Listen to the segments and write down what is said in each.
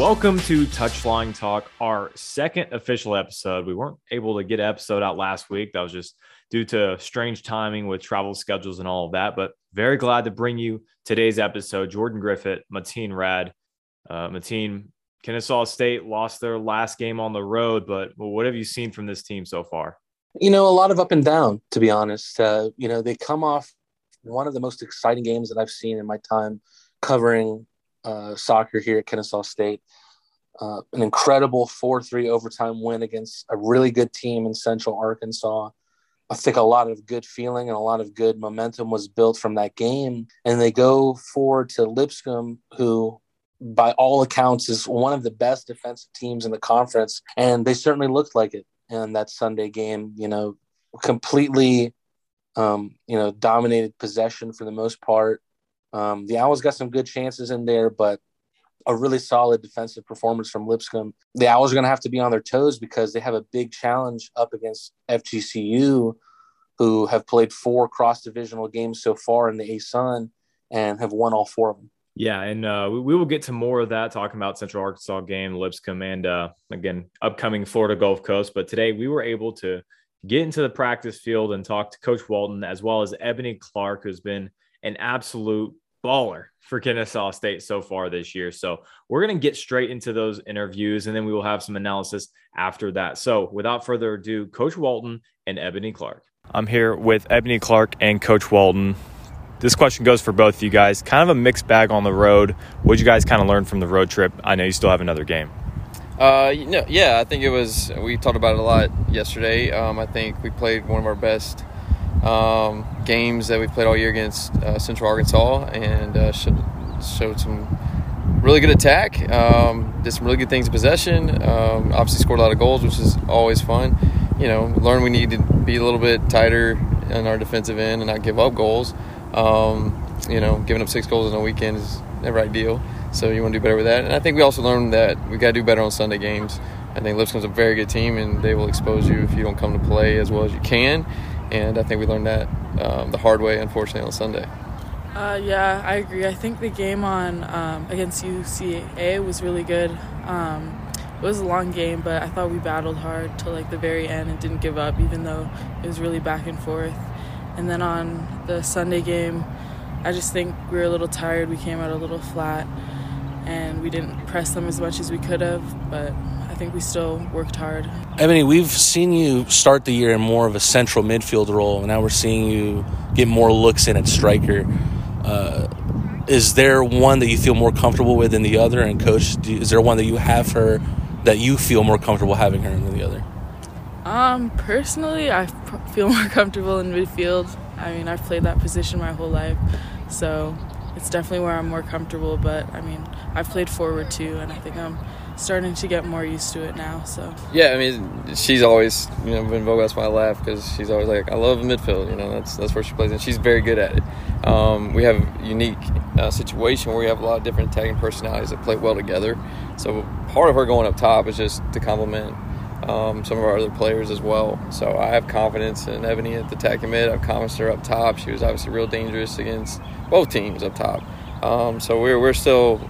Welcome to Touchline Talk, our second official episode. We weren't able to get an episode out last week. That was just due to strange timing with travel schedules and all of that. But very glad to bring you today's episode. Jordan Griffith, Mateen Rad. Uh, Mateen, Kennesaw State lost their last game on the road, but what have you seen from this team so far? You know, a lot of up and down, to be honest. Uh, you know, they come off one of the most exciting games that I've seen in my time covering uh, soccer here at Kennesaw State. Uh, an incredible 4 3 overtime win against a really good team in Central Arkansas. I think a lot of good feeling and a lot of good momentum was built from that game. And they go forward to Lipscomb, who, by all accounts, is one of the best defensive teams in the conference. And they certainly looked like it in that Sunday game, you know, completely, um, you know, dominated possession for the most part. Um, the Owls got some good chances in there, but a really solid defensive performance from Lipscomb. The Owls are going to have to be on their toes because they have a big challenge up against FGCU, who have played four cross divisional games so far in the ASUN and have won all four of them. Yeah, and uh, we, we, will get to more of that talking about Central Arkansas game, Lipscomb, and uh, again upcoming Florida Gulf Coast. But today we were able to get into the practice field and talk to Coach Walton as well as Ebony Clark, who's been an absolute baller for Kennesaw State so far this year. So we're going to get straight into those interviews and then we will have some analysis after that. So without further ado, Coach Walton and Ebony Clark. I'm here with Ebony Clark and Coach Walton. This question goes for both of you guys. Kind of a mixed bag on the road. What did you guys kind of learn from the road trip? I know you still have another game. Uh, you know, yeah, I think it was. We talked about it a lot yesterday. Um, I think we played one of our best um, games that we played all year against uh, Central Arkansas and uh, showed, showed, some really good attack. Um, did some really good things in possession. Um, obviously scored a lot of goals, which is always fun. You know, learn we need to be a little bit tighter in our defensive end and not give up goals. Um, you know, giving up six goals in a weekend is never ideal. So you want to do better with that. And I think we also learned that we got to do better on Sunday games. I think Lipscomb's a very good team, and they will expose you if you don't come to play as well as you can and I think we learned that um, the hard way, unfortunately, on Sunday. Uh, yeah, I agree. I think the game on um, against UCA was really good. Um, it was a long game, but I thought we battled hard till like the very end and didn't give up, even though it was really back and forth. And then on the Sunday game, I just think we were a little tired. We came out a little flat, and we didn't press them as much as we could have. But think we still worked hard. Ebony, we've seen you start the year in more of a central midfield role, and now we're seeing you get more looks in at striker. Uh, is there one that you feel more comfortable with than the other? And coach, do, is there one that you have her that you feel more comfortable having her in than the other? Um, personally, I feel more comfortable in midfield. I mean, I've played that position my whole life, so it's definitely where I'm more comfortable. But I mean, I've played forward too, and I think I'm starting to get more used to it now. So yeah, I mean, she's always you know been Vogel's my laugh because she's always like, I love midfield. You know, that's that's where she plays, and she's very good at it. Um, we have a unique uh, situation where we have a lot of different attacking personalities that play well together. So part of her going up top is just to complement um, some of our other players as well. So I have confidence in Ebony at the attacking mid. I've confidence her up top. She was obviously real dangerous against both teams up top. Um, so we're we're still,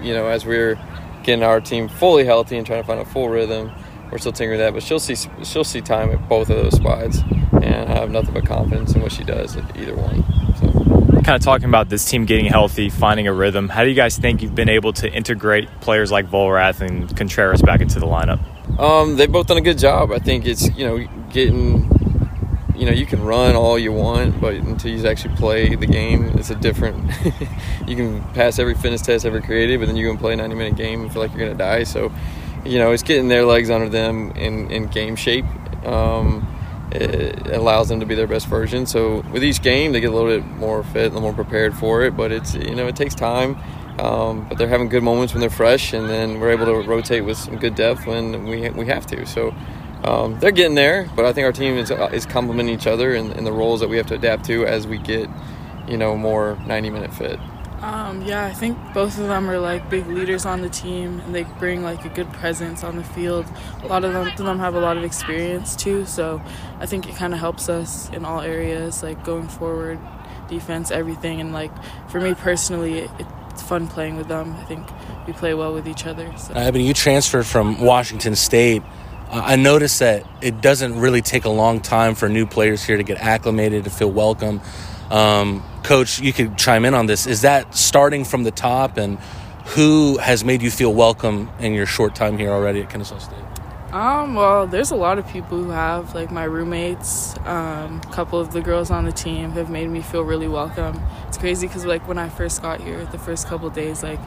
you know, as we're getting our team fully healthy and trying to find a full rhythm. We're still tinkering that, but she'll see she'll see time at both of those spots, and I have nothing but confidence in what she does at either one. So. Kind of talking about this team getting healthy, finding a rhythm. How do you guys think you've been able to integrate players like Volrath and Contreras back into the lineup? Um, they've both done a good job. I think it's you know getting you know you can run all you want, but until you actually play the game, it's a different. you can pass every fitness test ever created, but then you can play a 90 minute game and feel like you're gonna die. So, you know, it's getting their legs under them in, in game shape. Um, it allows them to be their best version. So with each game, they get a little bit more fit, a little more prepared for it. But it's you know it takes time. Um, but they're having good moments when they're fresh, and then we're able to rotate with some good depth when we we have to. So um, they're getting there, but I think our team is, uh, is complementing each other in, in, the roles that we have to adapt to as we get, you know, more 90 minute fit. Um, yeah, I think both of them are like big leaders on the team, and they bring like a good presence on the field. A lot of them, of them have a lot of experience too, so I think it kind of helps us in all areas, like going forward, defense, everything. And like for me personally, it, it's fun playing with them. I think we play well with each other. So. I mean, you transferred from Washington State. I noticed that it doesn't really take a long time for new players here to get acclimated, to feel welcome. Um, Coach, you could chime in on this. Is that starting from the top, and who has made you feel welcome in your short time here already at Kennesaw State? Um, well, there's a lot of people who have, like my roommates, um, a couple of the girls on the team have made me feel really welcome. It's crazy because, like, when I first got here, the first couple days, like,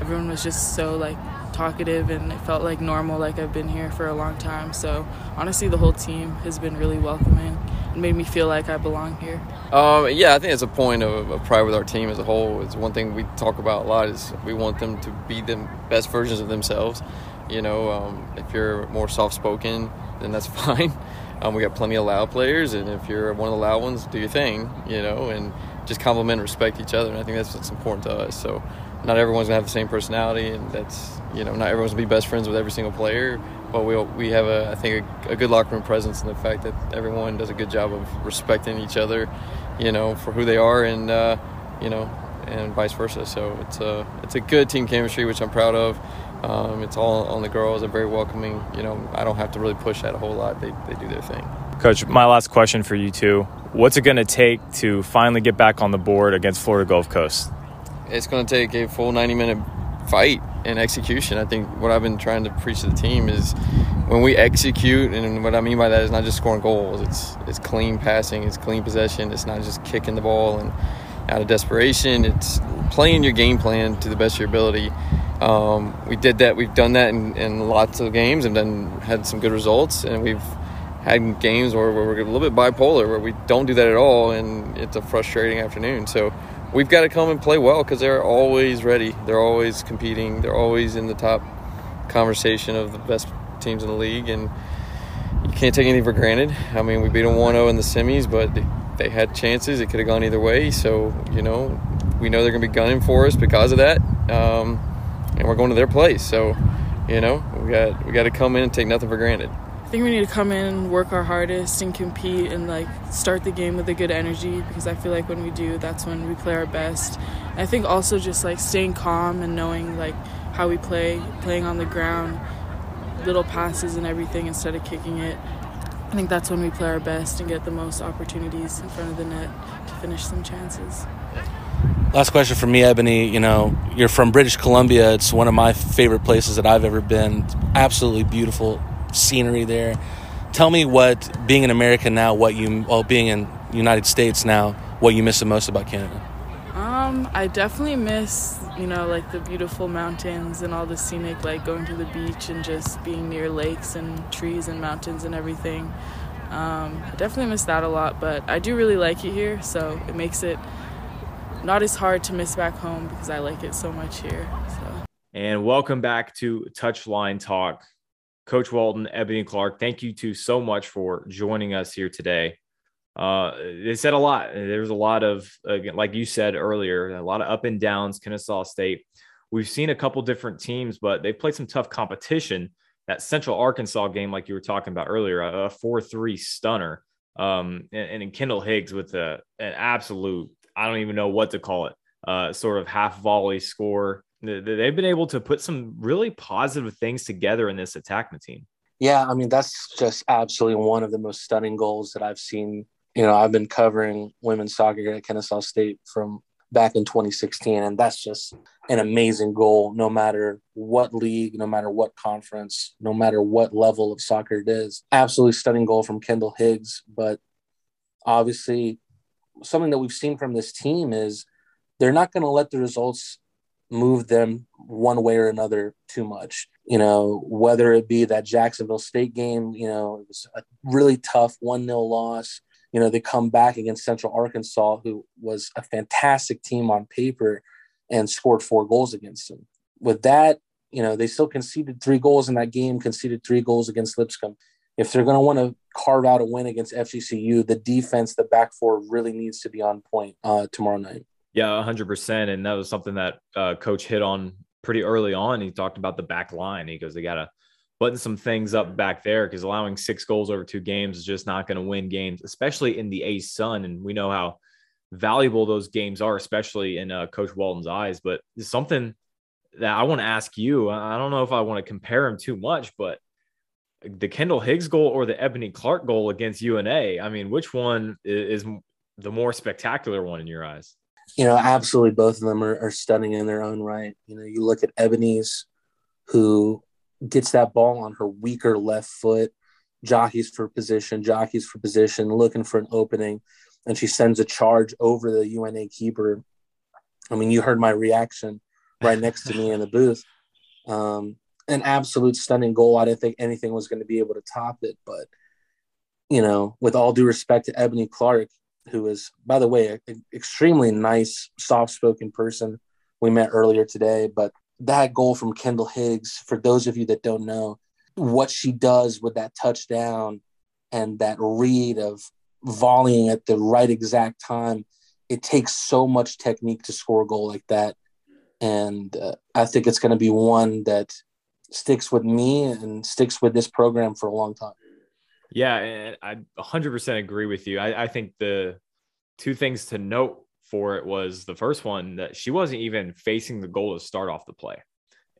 everyone was just so, like, talkative and it felt like normal, like I've been here for a long time. So, honestly, the whole team has been really welcoming and made me feel like I belong here. Um, yeah, I think it's a point of, of, pride with our team as a whole. It's one thing we talk about a lot is we want them to be the best versions of themselves you know, um, if you're more soft spoken, then that's fine. Um, we got plenty of loud players, and if you're one of the loud ones, do your thing, you know, and just compliment and respect each other. And I think that's what's important to us. So, not everyone's gonna have the same personality, and that's you know, not everyone's gonna be best friends with every single player. But we we have a I think a, a good locker room presence in the fact that everyone does a good job of respecting each other, you know, for who they are, and uh, you know, and vice versa. So it's a it's a good team chemistry, which I'm proud of. Um, it's all on the girls. They're very welcoming. You know, I don't have to really push that a whole lot. They, they do their thing. Coach, my last question for you too. What's it going to take to finally get back on the board against Florida Gulf Coast? It's going to take a full 90 minute fight and execution. I think what I've been trying to preach to the team is when we execute, and what I mean by that is not just scoring goals. It's it's clean passing, it's clean possession. It's not just kicking the ball and out of desperation. It's playing your game plan to the best of your ability um, we did that. We've done that in, in, lots of games and then had some good results. And we've had games where, where, we're a little bit bipolar, where we don't do that at all, and it's a frustrating afternoon. So we've got to come and play well because they're always ready. They're always competing. They're always in the top conversation of the best teams in the league, and you can't take anything for granted. I mean, we beat them 1-0 in the semis, but they, had chances. It could have gone either way. So you know, we know they're going to be gunning for us because of that. Um, and we're going to their place. So, you know, we got we got to come in and take nothing for granted. I think we need to come in work our hardest and compete and like start the game with a good energy because I feel like when we do, that's when we play our best. And I think also just like staying calm and knowing like how we play, playing on the ground, little passes and everything instead of kicking it. I think that's when we play our best and get the most opportunities in front of the net to finish some chances. Last question for me, Ebony. You know, you're from British Columbia. It's one of my favorite places that I've ever been. absolutely beautiful scenery there. Tell me what being in America now, what you, well, being in United States now, what you miss the most about Canada. Um, I definitely miss, you know, like the beautiful mountains and all the scenic, like going to the beach and just being near lakes and trees and mountains and everything. Um, I definitely miss that a lot, but I do really like it here, so it makes it not as hard to miss back home because I like it so much here. So. And welcome back to Touchline Talk. Coach Walton, Ebony Clark, thank you two so much for joining us here today. Uh, they said a lot. There's a lot of, again, like you said earlier, a lot of up and downs. Kennesaw State. We've seen a couple different teams, but they played some tough competition. That Central Arkansas game, like you were talking about earlier, a four-three stunner. Um, and, and Kendall Higgs with a, an absolute I don't even know what to call it, uh, sort of half volley score. They've been able to put some really positive things together in this attacking team. Yeah, I mean that's just absolutely one of the most stunning goals that I've seen. You know, I've been covering women's soccer at Kennesaw State from back in 2016, and that's just an amazing goal. No matter what league, no matter what conference, no matter what level of soccer it is, absolutely stunning goal from Kendall Higgs. But obviously, something that we've seen from this team is they're not going to let the results move them one way or another too much. You know, whether it be that Jacksonville State game, you know, it was a really tough 1 0 loss. You know, they come back against Central Arkansas, who was a fantastic team on paper and scored four goals against them. With that, you know, they still conceded three goals in that game, conceded three goals against Lipscomb if they're going to want to carve out a win against FGCU, the defense, the back four really needs to be on point uh, tomorrow night. Yeah, 100%. And that was something that uh, coach hit on pretty early on. He talked about the back line. He goes, they got to button some things up back there because allowing six goals over two games is just not going to win games, especially in the ASUN. And we know how valuable those games are, especially in uh, Coach Walton's eyes. But something that I want to ask you. I don't know if I want to compare him too much, but the Kendall Higgs goal or the Ebony Clark goal against UNA? I mean, which one is the more spectacular one in your eyes? You know, absolutely both of them are, are stunning in their own right. You know, you look at Ebony's, who gets that ball on her weaker left foot, jockeys for position, jockeys for position, looking for an opening, and she sends a charge over the UNA keeper. I mean, you heard my reaction right next to me in the booth. Um, an absolute stunning goal. I didn't think anything was going to be able to top it, but you know, with all due respect to Ebony Clark, who is, by the way, an extremely nice, soft-spoken person we met earlier today, but that goal from Kendall Higgs, for those of you that don't know, what she does with that touchdown and that read of volleying at the right exact time, it takes so much technique to score a goal like that. And uh, I think it's going to be one that sticks with me and sticks with this program for a long time. Yeah, and I 100% agree with you. I, I think the two things to note for it was the first one that she wasn't even facing the goal to start off the play.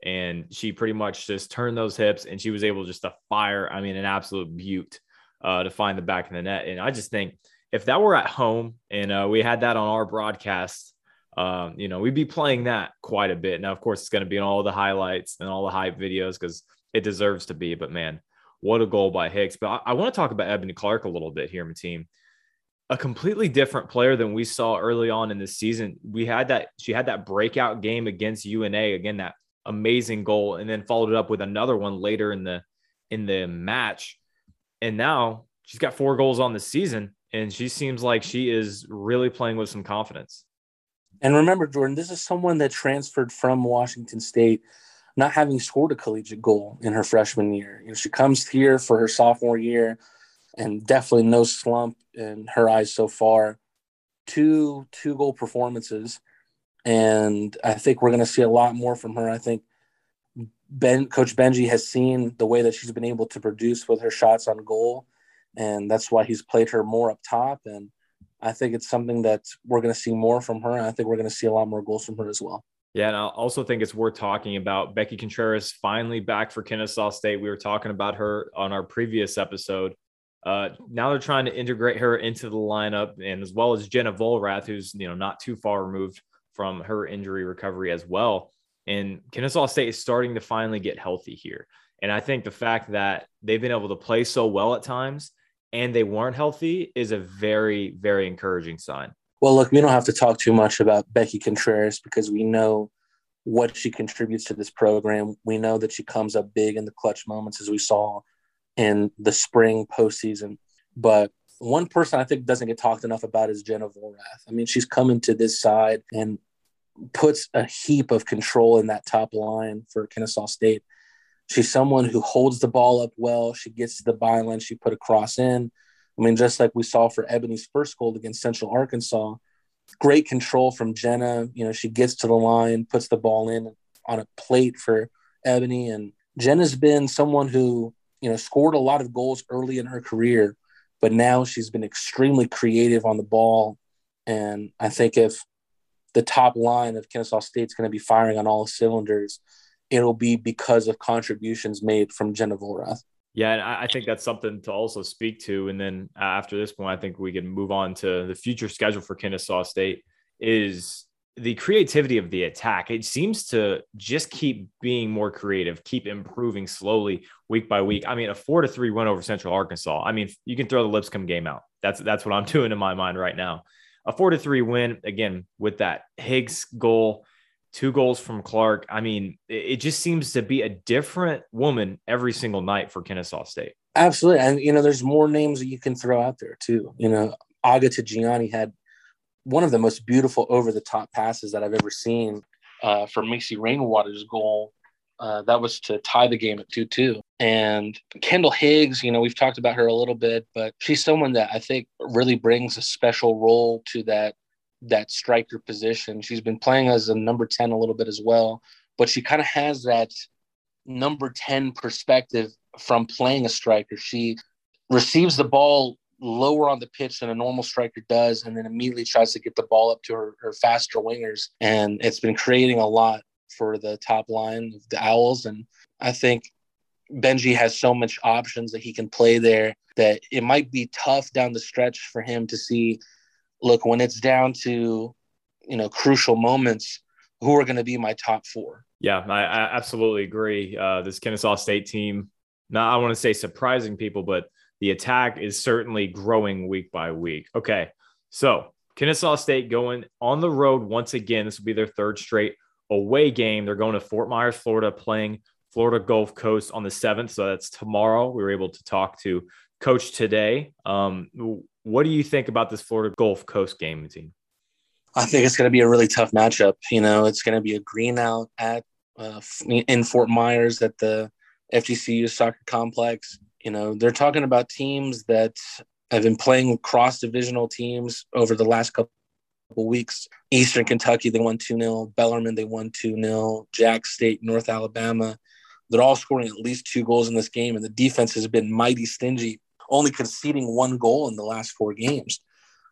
And she pretty much just turned those hips and she was able just to fire, I mean, an absolute butte uh, to find the back of the net. And I just think if that were at home and uh, we had that on our broadcast, um, you know, we'd be playing that quite a bit. Now, of course, it's going to be in all the highlights and all the hype videos because it deserves to be. But man, what a goal by Higgs. But I, I want to talk about Ebony Clark a little bit here, my team. A completely different player than we saw early on in the season. We had that, she had that breakout game against UNA, again, that amazing goal, and then followed it up with another one later in the in the match. And now she's got four goals on the season, and she seems like she is really playing with some confidence. And remember, Jordan, this is someone that transferred from Washington State, not having scored a collegiate goal in her freshman year. You know, she comes here for her sophomore year, and definitely no slump in her eyes so far. Two two goal performances, and I think we're going to see a lot more from her. I think Ben, Coach Benji has seen the way that she's been able to produce with her shots on goal, and that's why he's played her more up top and I think it's something that we're going to see more from her. I think we're going to see a lot more goals from her as well. Yeah, and I also think it's worth talking about Becky Contreras finally back for Kennesaw State. We were talking about her on our previous episode. Uh, now they're trying to integrate her into the lineup, and as well as Jenna Volrath, who's you know not too far removed from her injury recovery as well. And Kennesaw State is starting to finally get healthy here. And I think the fact that they've been able to play so well at times and they weren't healthy is a very, very encouraging sign. Well, look, we don't have to talk too much about Becky Contreras because we know what she contributes to this program. We know that she comes up big in the clutch moments, as we saw in the spring postseason. But one person I think doesn't get talked enough about is Jenna Volrath. I mean, she's coming to this side and puts a heap of control in that top line for Kennesaw State. She's someone who holds the ball up well. She gets to the byline. She put a cross in. I mean, just like we saw for Ebony's first goal against Central Arkansas, great control from Jenna. You know, she gets to the line, puts the ball in on a plate for Ebony. And Jenna's been someone who, you know, scored a lot of goals early in her career, but now she's been extremely creative on the ball. And I think if the top line of Kennesaw State's going to be firing on all cylinders, it'll be because of contributions made from Jenna Volrath. Yeah, and I think that's something to also speak to. And then after this point, I think we can move on to the future schedule for Kennesaw State is the creativity of the attack. It seems to just keep being more creative, keep improving slowly week by week. I mean, a four to three win over Central Arkansas. I mean, you can throw the Lipscomb game out. That's that's what I'm doing in my mind right now. A four to three win again with that Higgs goal two goals from Clark. I mean, it just seems to be a different woman every single night for Kennesaw State. Absolutely. And, you know, there's more names that you can throw out there too. You know, Agata Gianni had one of the most beautiful over the top passes that I've ever seen uh, for Macy Rainwater's goal. Uh, that was to tie the game at 2 2. And Kendall Higgs, you know, we've talked about her a little bit, but she's someone that I think really brings a special role to that that striker position. She's been playing as a number 10 a little bit as well, but she kind of has that number 10 perspective from playing a striker. She receives the ball lower on the pitch than a normal striker does, and then immediately tries to get the ball up to her, her faster wingers. And it's been creating a lot for the top line of the Owls. And I think Benji has so much options that he can play there that it might be tough down the stretch for him to see. Look, when it's down to you know crucial moments, who are going to be my top four? Yeah, I, I absolutely agree. Uh, this Kennesaw State team, not I want to say surprising people, but the attack is certainly growing week by week. Okay, so Kennesaw State going on the road once again. This will be their third straight away game. They're going to Fort Myers, Florida, playing Florida Gulf Coast on the 7th. So that's tomorrow. We were able to talk to Coach today. Um, what do you think about this Florida Gulf Coast game, team? I think it's going to be a really tough matchup. You know, it's going to be a green out at uh, in Fort Myers at the FGCU soccer complex. You know, they're talking about teams that have been playing cross divisional teams over the last couple weeks. Eastern Kentucky, they won 2 0. Bellarmine, they won 2 0. Jack State, North Alabama, they're all scoring at least two goals in this game, and the defense has been mighty stingy, only conceding one goal in the last four games.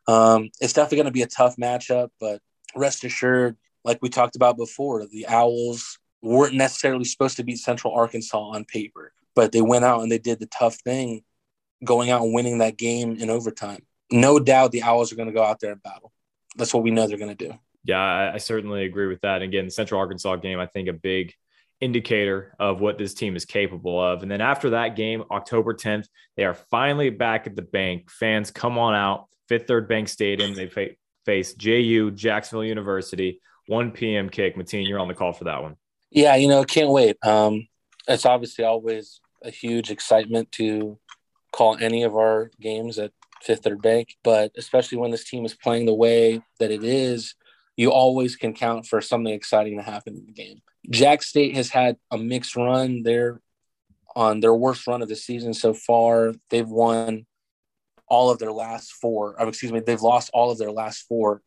Um, it's definitely going to be a tough matchup, but rest assured, like we talked about before, the Owls weren't necessarily supposed to beat Central Arkansas on paper, but they went out and they did the tough thing, going out and winning that game in overtime. No doubt the Owls are going to go out there and battle. That's what we know they're going to do. Yeah, I, certainly agree with that. Again, the Central Arkansas game, I think a big indicator of what this team is capable of. And then after that game, October 10th, they are finally back at the bank. Fans come on out, Fifth Third Bank Stadium. They fa- face JU, Jacksonville University, 1 p.m. kick. Mateen, you're on the call for that one. Yeah, you know, can't wait. Um, it's obviously always a huge excitement to call any of our games at Fifth Third Bank, but especially when this team is playing the way that it is, you always can count for something exciting to happen in the game. Jack State has had a mixed run. They're on their worst run of the season so far. They've won all of their last four. Or excuse me, they've lost all of their last four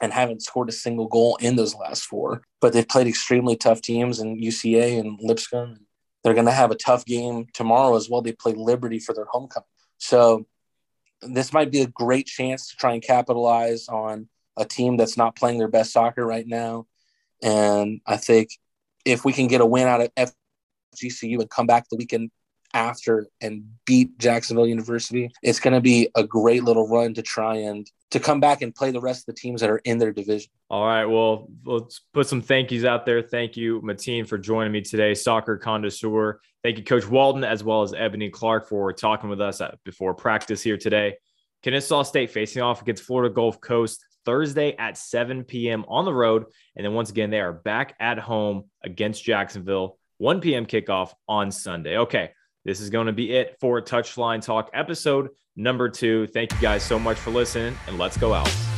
and haven't scored a single goal in those last four. But they've played extremely tough teams in UCA and Lipscomb. They're going to have a tough game tomorrow as well. They play Liberty for their homecoming. So this might be a great chance to try and capitalize on a team that's not playing their best soccer right now and I think if we can get a win out of FGCU and come back the weekend after and beat Jacksonville University, it's going to be a great little run to try and to come back and play the rest of the teams that are in their division. All right. Well, let's put some thank yous out there. Thank you, Mateen, for joining me today, soccer connoisseur. Thank you, Coach Walton, as well as Ebony Clark for talking with us before practice here today. Kennesaw State facing off against Florida Gulf Coast Thursday at 7 p.m. on the road. And then once again, they are back at home against Jacksonville, 1 p.m. kickoff on Sunday. Okay, this is going to be it for Touchline Talk episode number two. Thank you guys so much for listening, and let's go out.